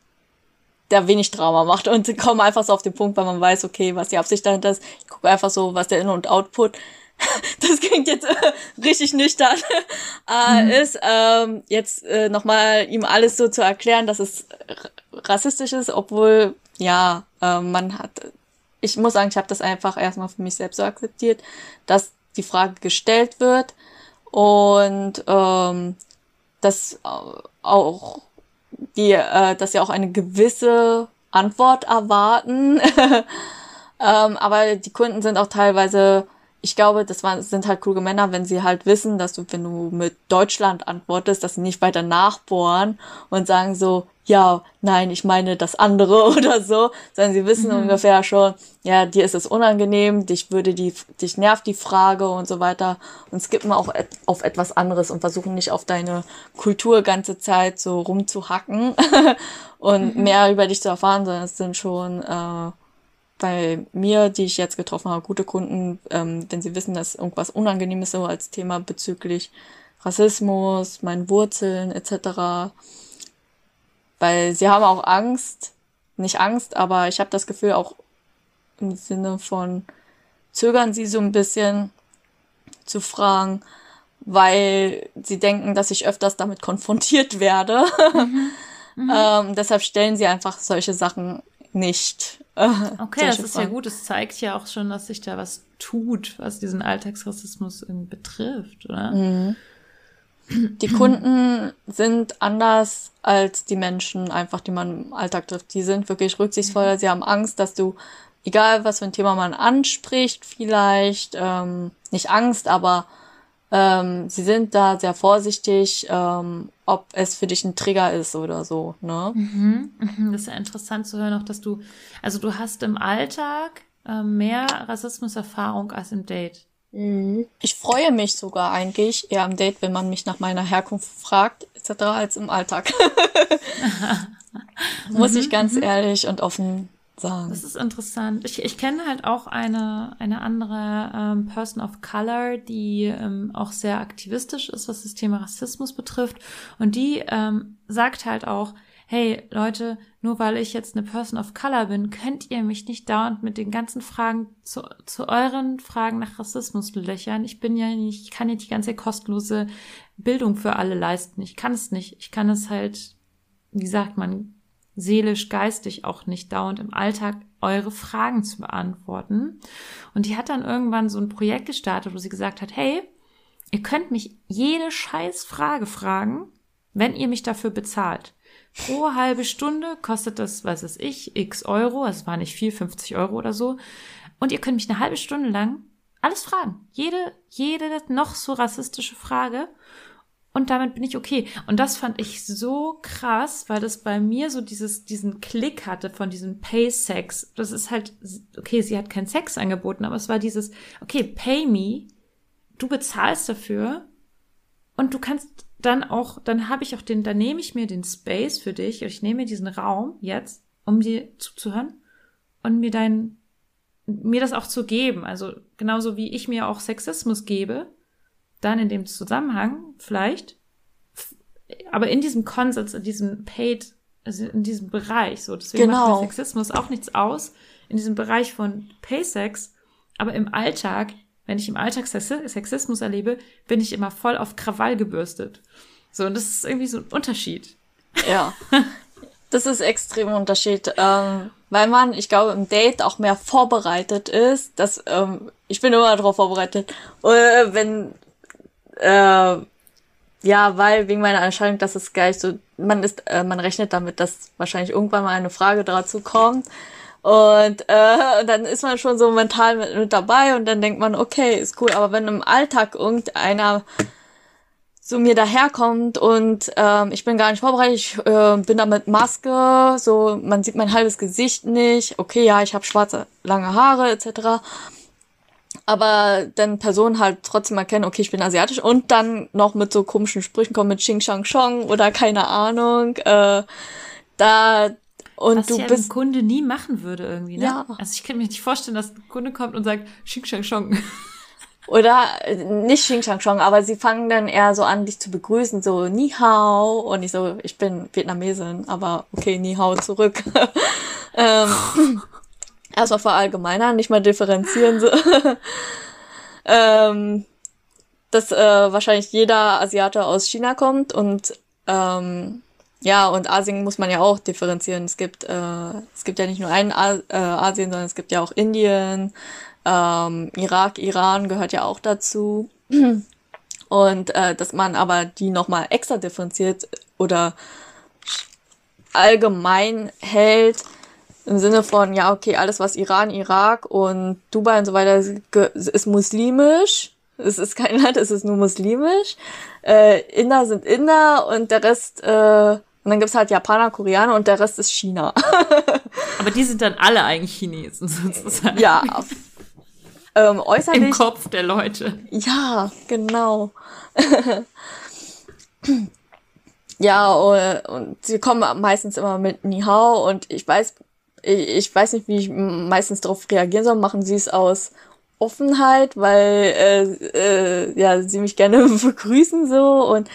der wenig Drama macht und komme einfach so auf den Punkt, weil man weiß, okay, was die Absicht dahinter ist. Ich gucke einfach so, was der In- und Output das klingt jetzt äh, richtig nüchtern, äh, mhm. ist ähm, jetzt äh, nochmal ihm alles so zu erklären, dass es rassistisch ist, obwohl, ja, äh, man hat, ich muss sagen, ich habe das einfach erstmal für mich selbst so akzeptiert, dass die Frage gestellt wird und ähm, dass auch die, äh, dass sie auch eine gewisse Antwort erwarten. ähm, aber die Kunden sind auch teilweise ich glaube, das waren, sind halt kluge Männer, wenn sie halt wissen, dass du, wenn du mit Deutschland antwortest, dass sie nicht weiter nachbohren und sagen so, ja, nein, ich meine das andere oder so, sondern sie wissen mhm. ungefähr schon, ja, dir ist es unangenehm, dich würde die, dich nervt die Frage und so weiter und skippen auch et auf etwas anderes und versuchen nicht auf deine Kultur ganze Zeit so rumzuhacken und mhm. mehr über dich zu erfahren, sondern es sind schon, äh, bei mir, die ich jetzt getroffen habe, gute Kunden, ähm, wenn sie wissen, dass irgendwas Unangenehmes so als Thema bezüglich Rassismus, meinen Wurzeln etc. Weil sie haben auch Angst, nicht Angst, aber ich habe das Gefühl auch im Sinne von zögern sie so ein bisschen zu fragen, weil sie denken, dass ich öfters damit konfrontiert werde. Mhm. Mhm. ähm, deshalb stellen sie einfach solche Sachen nicht. Okay, das ist Fragen. ja gut. Es zeigt ja auch schon, dass sich da was tut, was diesen Alltagsrassismus betrifft, oder? Mhm. Die Kunden sind anders als die Menschen, einfach, die man im Alltag trifft. Die sind wirklich rücksichtsvoller. Sie haben Angst, dass du, egal was für ein Thema man anspricht, vielleicht, ähm, nicht Angst, aber ähm, sie sind da sehr vorsichtig, ähm, ob es für dich ein Trigger ist oder so. Ne? Mhm, mhm. Das ist ja interessant zu hören, auch dass du, also du hast im Alltag äh, mehr Rassismuserfahrung als im Date. Mhm. Ich freue mich sogar eigentlich eher am Date, wenn man mich nach meiner Herkunft fragt, etc., als im Alltag. Muss ich ganz mhm. ehrlich und offen sagen. Das ist interessant. Ich, ich kenne halt auch eine, eine andere ähm, Person of Color, die ähm, auch sehr aktivistisch ist, was das Thema Rassismus betrifft. Und die ähm, sagt halt auch, hey Leute, nur weil ich jetzt eine Person of Color bin, könnt ihr mich nicht dauernd mit den ganzen Fragen zu, zu euren Fragen nach Rassismus löchern. Ich bin ja nicht, ich kann nicht die ganze kostenlose Bildung für alle leisten. Ich kann es nicht. Ich kann es halt, wie sagt man, seelisch, geistig auch nicht dauernd im Alltag eure Fragen zu beantworten. Und die hat dann irgendwann so ein Projekt gestartet, wo sie gesagt hat, hey, ihr könnt mich jede scheiß Frage fragen, wenn ihr mich dafür bezahlt. pro halbe Stunde kostet das, was weiß ich, x Euro, es war nicht viel, 50 Euro oder so. Und ihr könnt mich eine halbe Stunde lang alles fragen. Jede, jede noch so rassistische Frage. Und damit bin ich okay. Und das fand ich so krass, weil das bei mir so dieses, diesen Klick hatte von diesem Pay-Sex. Das ist halt, okay, sie hat keinen Sex angeboten, aber es war dieses, okay, pay me, du bezahlst dafür und du kannst dann auch, dann habe ich auch den, dann nehme ich mir den Space für dich, ich nehme mir diesen Raum jetzt, um dir zuzuhören und mir dein, mir das auch zu geben. Also genauso wie ich mir auch Sexismus gebe, dann in dem Zusammenhang vielleicht, aber in diesem Konsens, in diesem Paid, also in diesem Bereich, so deswegen genau. macht der Sexismus auch nichts aus in diesem Bereich von Paysex, aber im Alltag, wenn ich im Alltag Sexismus erlebe, bin ich immer voll auf Krawall gebürstet. So, und das ist irgendwie so ein Unterschied. Ja. Das ist extrem Unterschied, ähm, weil man, ich glaube, im Date auch mehr vorbereitet ist. Dass, ähm, ich bin immer darauf vorbereitet, äh, wenn äh, ja, weil wegen meiner Entscheidung, dass es gleich so, man ist, äh, man rechnet damit, dass wahrscheinlich irgendwann mal eine Frage dazu kommt. Und, äh, dann ist man schon so mental mit, mit dabei und dann denkt man, okay, ist cool. Aber wenn im Alltag irgendeiner so mir daherkommt und ähm, ich bin gar nicht vorbereitet, ich äh, bin da mit Maske, so man sieht mein halbes Gesicht nicht, okay, ja, ich habe schwarze lange Haare etc aber dann Personen halt trotzdem erkennen, okay, ich bin asiatisch und dann noch mit so komischen Sprüchen kommen mit Xing Shang Chong oder keine Ahnung, äh, da und Was du ja bist ein Kunde nie machen würde irgendwie, ne? Ja. Also ich kann mir nicht vorstellen, dass ein Kunde kommt und sagt Xing Shang Chong. oder äh, nicht Xing Shang Chong, aber sie fangen dann eher so an, dich zu begrüßen, so Ni Hao und ich so, ich bin Vietnamesin, aber okay, Ni Hao zurück. ähm, erstmal verallgemeinern, nicht mal differenzieren. So. ähm, dass äh, wahrscheinlich jeder Asiate aus China kommt und ähm, ja, und Asien muss man ja auch differenzieren. Es gibt, äh, es gibt ja nicht nur einen A äh, Asien, sondern es gibt ja auch Indien, ähm, Irak, Iran gehört ja auch dazu. Und äh, dass man aber die nochmal extra differenziert oder allgemein hält, im Sinne von, ja, okay, alles was Iran, Irak und Dubai und so weiter ist muslimisch. Es ist kein Land, es ist nur muslimisch. Äh, Inder sind Inder und der Rest, äh, und dann gibt's halt Japaner, Koreaner und der Rest ist China. Aber die sind dann alle eigentlich Chinesen sozusagen. Ja. ähm, äußerlich. Im Kopf der Leute. Ja, genau. ja, und, und sie kommen meistens immer mit Nihao und ich weiß ich weiß nicht, wie ich meistens darauf reagieren soll. Machen sie es aus Offenheit, weil äh, äh, ja sie mich gerne begrüßen so und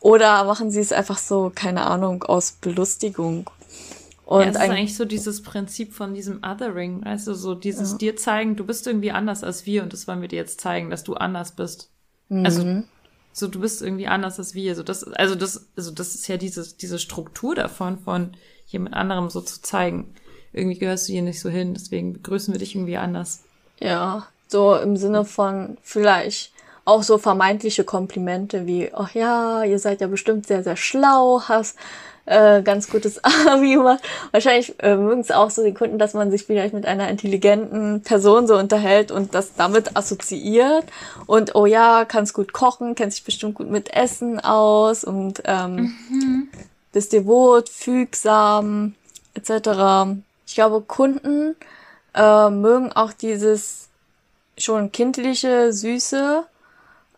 oder machen sie es einfach so, keine Ahnung, aus Belustigung. Und ja, es ist eigentlich so dieses Prinzip von diesem Othering, also so dieses ja. dir zeigen, du bist irgendwie anders als wir und das wollen wir dir jetzt zeigen, dass du anders bist. Mhm. Also so du bist irgendwie anders als wir. So das, also das, also das ist ja diese diese Struktur davon, von jemand anderem so zu zeigen irgendwie gehörst du hier nicht so hin, deswegen begrüßen wir dich irgendwie anders. Ja, so im Sinne von vielleicht auch so vermeintliche Komplimente wie, ach ja, ihr seid ja bestimmt sehr, sehr schlau, hast äh, ganz gutes Abi gemacht. Wahrscheinlich äh, mögen es auch so die Kunden, dass man sich vielleicht mit einer intelligenten Person so unterhält und das damit assoziiert. Und oh ja, kannst gut kochen, kennst dich bestimmt gut mit Essen aus und ähm, mhm. bist devot, fügsam, etc ich glaube, Kunden äh, mögen auch dieses schon kindliche, süße.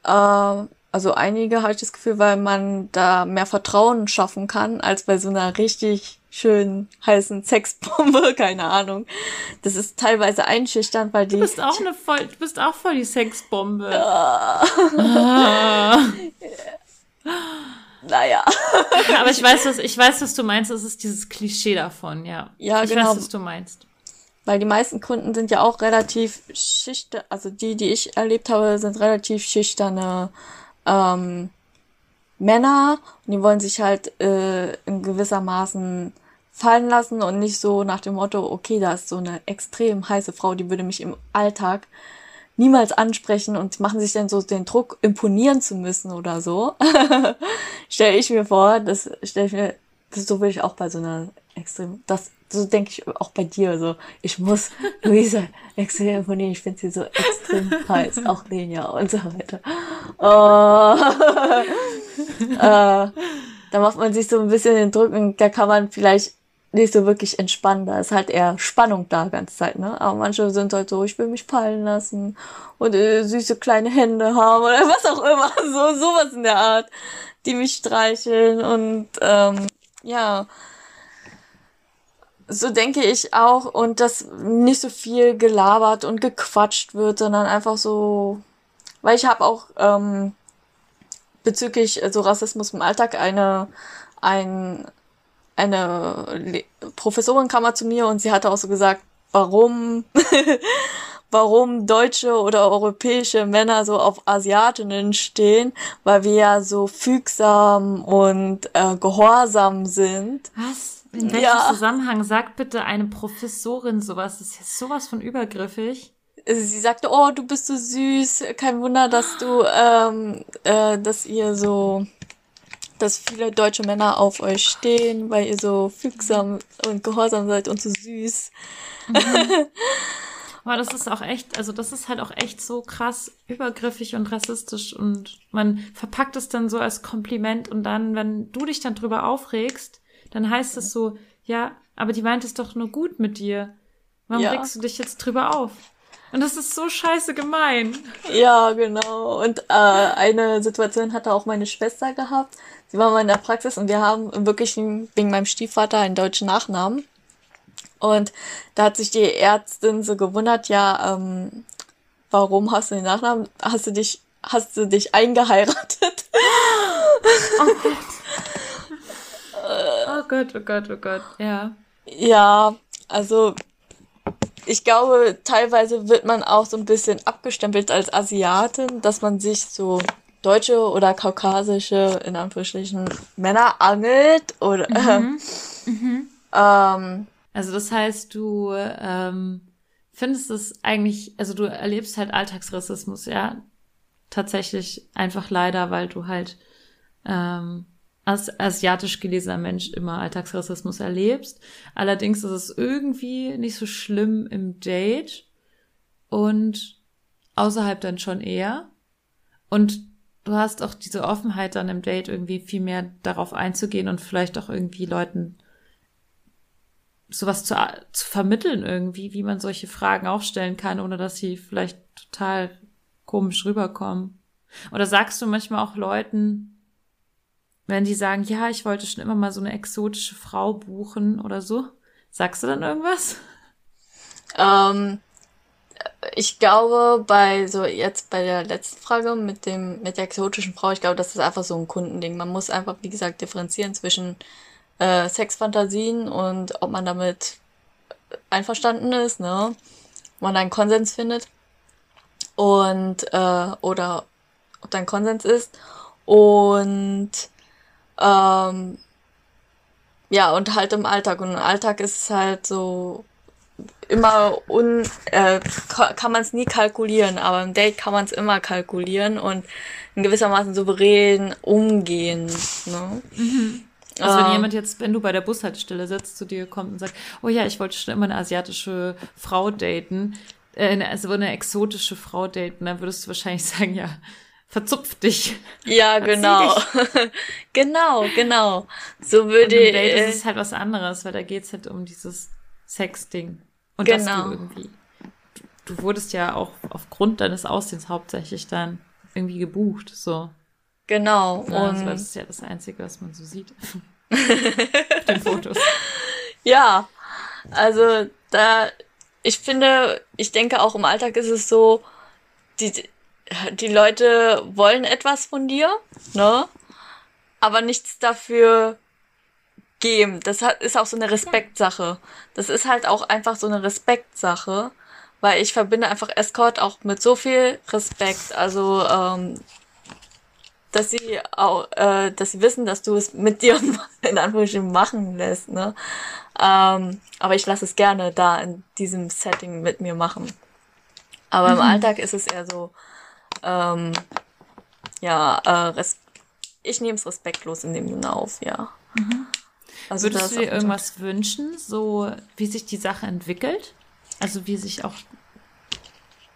Äh, also einige habe ich das Gefühl, weil man da mehr Vertrauen schaffen kann, als bei so einer richtig schönen heißen Sexbombe, keine Ahnung. Das ist teilweise einschüchternd, weil die. Du bist auch eine voll, du bist auch voll die Sexbombe. Ja. Ah. Naja. Aber ich weiß, was, ich weiß, was du meinst. Das ist dieses Klischee davon, ja. Ja, ich genau. weiß, was du meinst. Weil die meisten Kunden sind ja auch relativ schüchtern, also die, die ich erlebt habe, sind relativ schüchterne ähm, Männer und die wollen sich halt äh, in gewissermaßen fallen lassen und nicht so nach dem Motto, okay, da ist so eine extrem heiße Frau, die würde mich im Alltag niemals ansprechen und machen sich dann so den Druck, imponieren zu müssen oder so. stelle ich mir vor, das stelle ich mir so will ich auch bei so einer extrem, das, so denke ich auch bei dir, so, ich muss Luisa extrem imponieren, ich finde sie so extrem heiß, auch Lenia und so weiter. Oh. äh, da macht man sich so ein bisschen den Druck und da kann man vielleicht nicht so wirklich entspannen. Da ist halt eher Spannung da ganze Zeit, ne? Aber manche sind halt so, ich will mich fallen lassen und äh, süße kleine Hände haben oder was auch immer. So, sowas in der Art, die mich streicheln und ähm, ja. So denke ich auch und dass nicht so viel gelabert und gequatscht wird, sondern einfach so, weil ich habe auch ähm, bezüglich so Rassismus im Alltag eine ein eine Le Professorin kam mal zu mir und sie hatte auch so gesagt, warum, warum deutsche oder europäische Männer so auf Asiatinnen stehen, weil wir ja so fügsam und äh, gehorsam sind. Was? In welchem ja. Zusammenhang sagt bitte eine Professorin sowas? Das ist sowas von übergriffig. Sie sagte, oh, du bist so süß, kein Wunder, dass du, ähm, äh, dass ihr so dass viele deutsche Männer auf euch stehen, weil ihr so fügsam und gehorsam seid und so süß. Mhm. Aber das ist auch echt, also das ist halt auch echt so krass übergriffig und rassistisch und man verpackt es dann so als Kompliment und dann, wenn du dich dann drüber aufregst, dann heißt es so, ja, aber die meint es doch nur gut mit dir. Warum ja. regst du dich jetzt drüber auf? Und das ist so scheiße gemein. Ja, genau. Und äh, eine Situation hatte auch meine Schwester gehabt. Sie war mal in der Praxis und wir haben wirklich wegen meinem Stiefvater einen deutschen Nachnamen. Und da hat sich die Ärztin so gewundert, ja, ähm, warum hast du den Nachnamen? Hast du dich, hast du dich eingeheiratet? Oh Gott. oh Gott, oh Gott, oh Gott, ja. Ja, also ich glaube, teilweise wird man auch so ein bisschen abgestempelt als Asiatin, dass man sich so deutsche oder kaukasische, in Anführungsstrichen, Männer angelt oder mhm. Äh, mhm. Ähm, also das heißt, du ähm, findest es eigentlich, also du erlebst halt Alltagsrassismus, ja, tatsächlich einfach leider, weil du halt ähm, als asiatisch gelesener Mensch immer Alltagsrassismus erlebst. Allerdings ist es irgendwie nicht so schlimm im Date und außerhalb dann schon eher. Und du hast auch diese Offenheit dann im Date irgendwie viel mehr darauf einzugehen und vielleicht auch irgendwie Leuten sowas zu, zu vermitteln irgendwie, wie man solche Fragen auch stellen kann, ohne dass sie vielleicht total komisch rüberkommen. Oder sagst du manchmal auch Leuten, wenn die sagen, ja, ich wollte schon immer mal so eine exotische Frau buchen oder so, sagst du dann irgendwas? Ähm, ich glaube, bei so jetzt bei der letzten Frage mit dem mit der exotischen Frau, ich glaube, das ist einfach so ein Kundending. Man muss einfach, wie gesagt, differenzieren zwischen äh, Sexfantasien und ob man damit einverstanden ist, ne? Ob man einen Konsens findet und äh, oder ob da ein Konsens ist und ähm, ja und halt im Alltag und im Alltag ist es halt so immer un äh, kann man es nie kalkulieren, aber im Date kann man es immer kalkulieren und in gewissermaßen souverän umgehen. Ne? Mhm. Also wenn ähm, jemand jetzt, wenn du bei der Bushaltestelle sitzt, zu dir kommt und sagt, oh ja, ich wollte schon immer eine asiatische Frau daten, äh, also eine exotische Frau daten, dann würdest du wahrscheinlich sagen, ja, verzupf dich. Ja, genau. genau, genau. So würde ich. Date äh, ist es halt was anderes, weil da geht's halt um dieses Sex-Ding. Und genau. dass du genau. irgendwie, du, du wurdest ja auch aufgrund deines Aussehens hauptsächlich dann irgendwie gebucht, so. Genau. Ja, und das ist ja das Einzige, was man so sieht. Auf den Fotos. Ja, also da, ich finde, ich denke auch im Alltag ist es so, die, die Leute wollen etwas von dir, ne? Aber nichts dafür geben. Das ist auch so eine Respektsache. Das ist halt auch einfach so eine Respektsache, weil ich verbinde einfach Escort auch mit so viel Respekt. Also ähm, dass sie auch, äh, dass sie wissen, dass du es mit dir in Anführungsstrichen machen lässt, ne? Ähm, aber ich lasse es gerne da in diesem Setting mit mir machen. Aber mhm. im Alltag ist es eher so, ähm, ja, äh, ich nehme es respektlos in dem Sinne auf, ja. Mhm. Also Würdest du dir irgendwas wünschen, so wie sich die Sache entwickelt? Also wie sich auch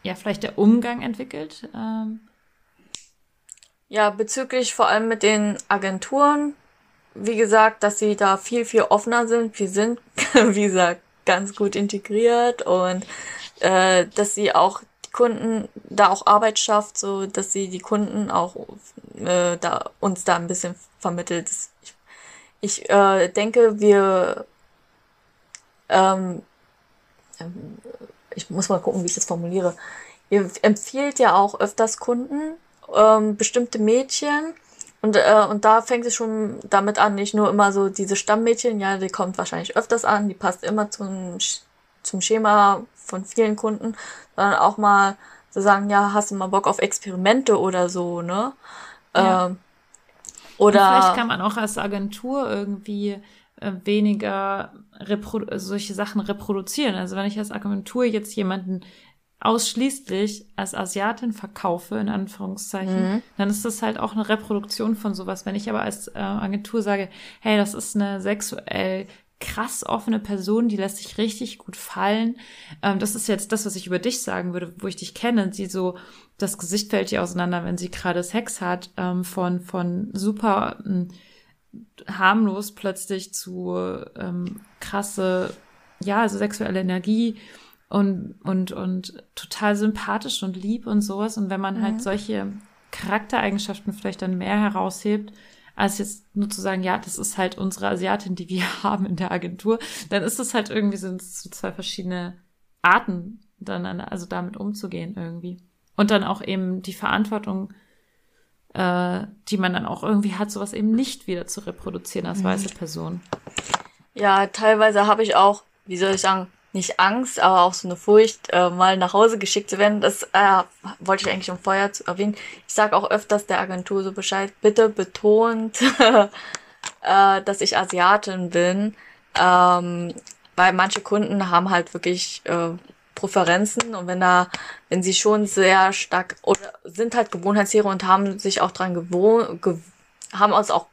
ja vielleicht der Umgang entwickelt? Ähm, Ja, bezüglich vor allem mit den Agenturen, wie gesagt, dass sie da viel, viel offener sind. Wir sind, wie gesagt, ganz gut integriert und äh, dass sie auch die Kunden da auch Arbeit schafft, so dass sie die Kunden auch äh, da uns da ein bisschen vermittelt. Ich, ich äh, denke, wir ähm, ähm, ich muss mal gucken, wie ich das formuliere. Ihr empfiehlt ja auch öfters Kunden ähm, bestimmte Mädchen und äh, und da fängt es schon damit an, nicht nur immer so diese Stammmädchen, ja, die kommt wahrscheinlich öfters an, die passt immer zum zum Schema von vielen Kunden, sondern auch mal zu sagen, ja, hast du mal Bock auf Experimente oder so, ne? Ja. Ähm, und oder vielleicht kann man auch als Agentur irgendwie äh, weniger solche Sachen reproduzieren. Also wenn ich als Agentur jetzt jemanden ausschließlich als Asiatin verkaufe, in Anführungszeichen, Mhm. dann ist das halt auch eine Reproduktion von sowas. Wenn ich aber als äh, Agentur sage, hey, das ist eine sexuell krass offene Person, die lässt sich richtig gut fallen. Ähm, das ist jetzt das, was ich über dich sagen würde, wo ich dich kenne. Sie so, das Gesicht fällt ihr auseinander, wenn sie gerade Sex hat, ähm, von, von super ähm, harmlos plötzlich zu ähm, krasse, ja, also sexuelle Energie und, und, und total sympathisch und lieb und sowas. Und wenn man halt solche Charaktereigenschaften vielleicht dann mehr heraushebt, als jetzt nur zu sagen, ja, das ist halt unsere Asiatin, die wir haben in der Agentur, dann ist das halt irgendwie sind es so zwei verschiedene Arten, dann an- also damit umzugehen irgendwie. Und dann auch eben die Verantwortung, äh, die man dann auch irgendwie hat, sowas eben nicht wieder zu reproduzieren als weiße Person. Ja, teilweise habe ich auch, wie soll ich sagen, nicht Angst, aber auch so eine Furcht, äh, mal nach Hause geschickt zu werden. Das äh, wollte ich eigentlich schon vorher zu erwähnen. Ich sage auch öfters der Agentur so Bescheid, bitte betont, äh, dass ich Asiatin bin, ähm, weil manche Kunden haben halt wirklich äh, Präferenzen und wenn da, wenn sie schon sehr stark oder sind halt Gewohnheitstiere und haben sich auch dran gewohnt, gew haben uns auch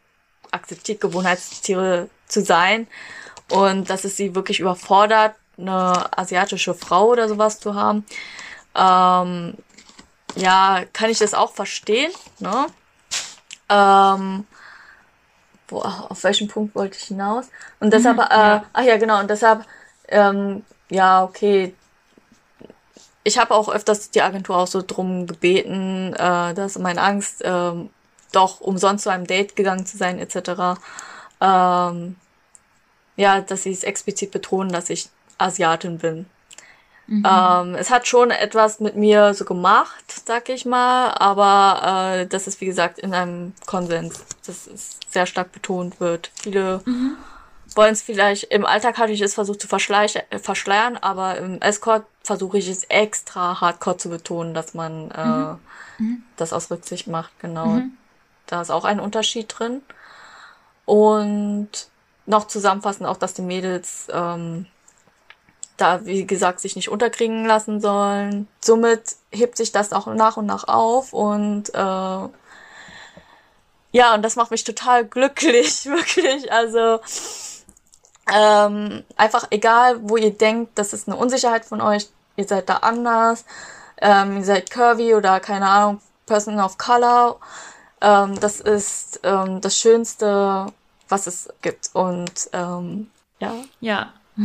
akzeptiert, Gewohnheitstiere zu sein und dass es sie wirklich überfordert, eine asiatische Frau oder sowas zu haben. Ähm, ja, kann ich das auch verstehen, ne? Ähm, wo, auf welchen Punkt wollte ich hinaus? Und deshalb, äh, ach ja, genau, und deshalb, ähm, ja, okay, ich habe auch öfters die Agentur auch so drum gebeten, äh, dass meine Angst, ähm, doch umsonst zu einem Date gegangen zu sein, etc. Ähm, ja, dass sie es explizit betonen, dass ich Asiatin bin. Ähm, es hat schon etwas mit mir so gemacht, sag ich mal, aber äh, das ist wie gesagt in einem Konsens, dass es sehr stark betont wird. Viele wollen es vielleicht, im Alltag hatte ich es versucht zu äh, verschleiern, aber im Escort versuche ich es extra hardcore zu betonen, dass man äh, das aus Rücksicht macht, genau. Da ist auch ein Unterschied drin. Und noch zusammenfassend auch, dass die Mädels ähm, da, wie gesagt, sich nicht unterkriegen lassen sollen. Somit hebt sich das auch nach und nach auf und äh, ja, und das macht mich total glücklich, wirklich. Also ähm, einfach egal, wo ihr denkt, das ist eine Unsicherheit von euch, ihr seid da anders, ähm, ihr seid curvy oder keine Ahnung, Person of Color. Ähm, das ist ähm, das Schönste, was es gibt. Und ähm, ja, Ja.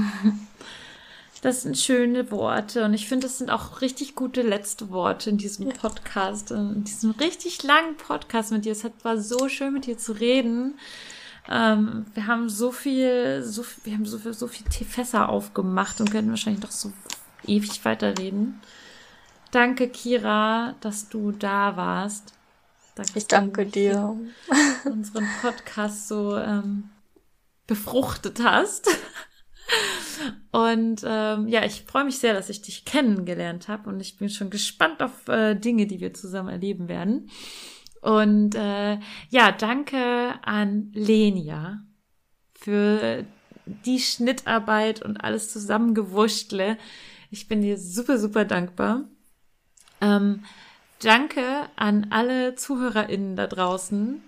Das sind schöne Worte und ich finde, das sind auch richtig gute letzte Worte in diesem Podcast, in diesem richtig langen Podcast mit dir. Es hat- war so schön mit dir zu reden. Ähm, wir haben so viel, so wir haben so viel, so viel Tee- Fässer aufgemacht und können wahrscheinlich noch so ewig weiterreden. Danke, Kira, dass du da warst. Danke, ich dass danke du dir. unseren Podcast so ähm, befruchtet hast. Und ähm, ja, ich freue mich sehr, dass ich dich kennengelernt habe und ich bin schon gespannt auf äh, Dinge, die wir zusammen erleben werden. Und äh, ja, danke an Lenia für die Schnittarbeit und alles zusammengewurschtle. Ich bin dir super, super dankbar. Ähm, danke an alle ZuhörerInnen da draußen.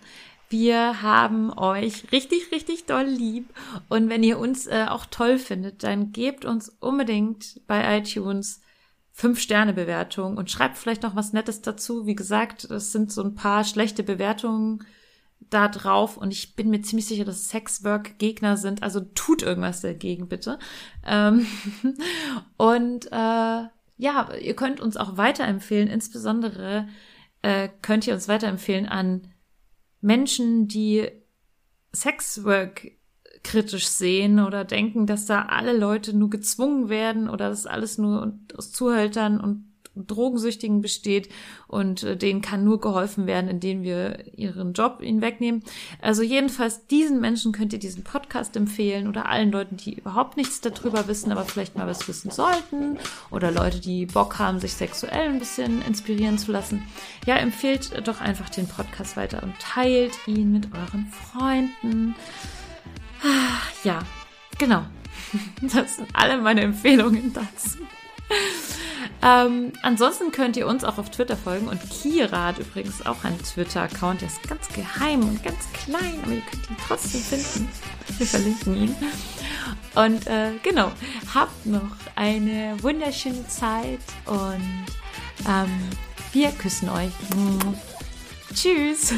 Wir haben euch richtig, richtig doll lieb. Und wenn ihr uns äh, auch toll findet, dann gebt uns unbedingt bei iTunes fünf Sterne Bewertung und schreibt vielleicht noch was Nettes dazu. Wie gesagt, es sind so ein paar schlechte Bewertungen da drauf und ich bin mir ziemlich sicher, dass Sexwork Gegner sind. Also tut irgendwas dagegen, bitte. Ähm und äh, ja, ihr könnt uns auch weiterempfehlen. Insbesondere äh, könnt ihr uns weiterempfehlen an Menschen, die Sexwork kritisch sehen oder denken, dass da alle Leute nur gezwungen werden oder dass alles nur aus Zuhältern und Drogensüchtigen besteht und äh, denen kann nur geholfen werden, indem wir ihren Job ihnen wegnehmen. Also jedenfalls diesen Menschen könnt ihr diesen Podcast empfehlen oder allen Leuten, die überhaupt nichts darüber wissen, aber vielleicht mal was wissen sollten oder Leute, die Bock haben, sich sexuell ein bisschen inspirieren zu lassen. Ja, empfehlt doch einfach den Podcast weiter und teilt ihn mit euren Freunden. Ah, ja, genau. Das sind alle meine Empfehlungen dazu. Ähm, ansonsten könnt ihr uns auch auf Twitter folgen und Kira hat übrigens auch einen Twitter-Account, der ist ganz geheim und ganz klein, aber ihr könnt ihn trotzdem finden. Wir verlinken ihn. Und äh, genau, habt noch eine wunderschöne Zeit und ähm, wir küssen euch. Tschüss.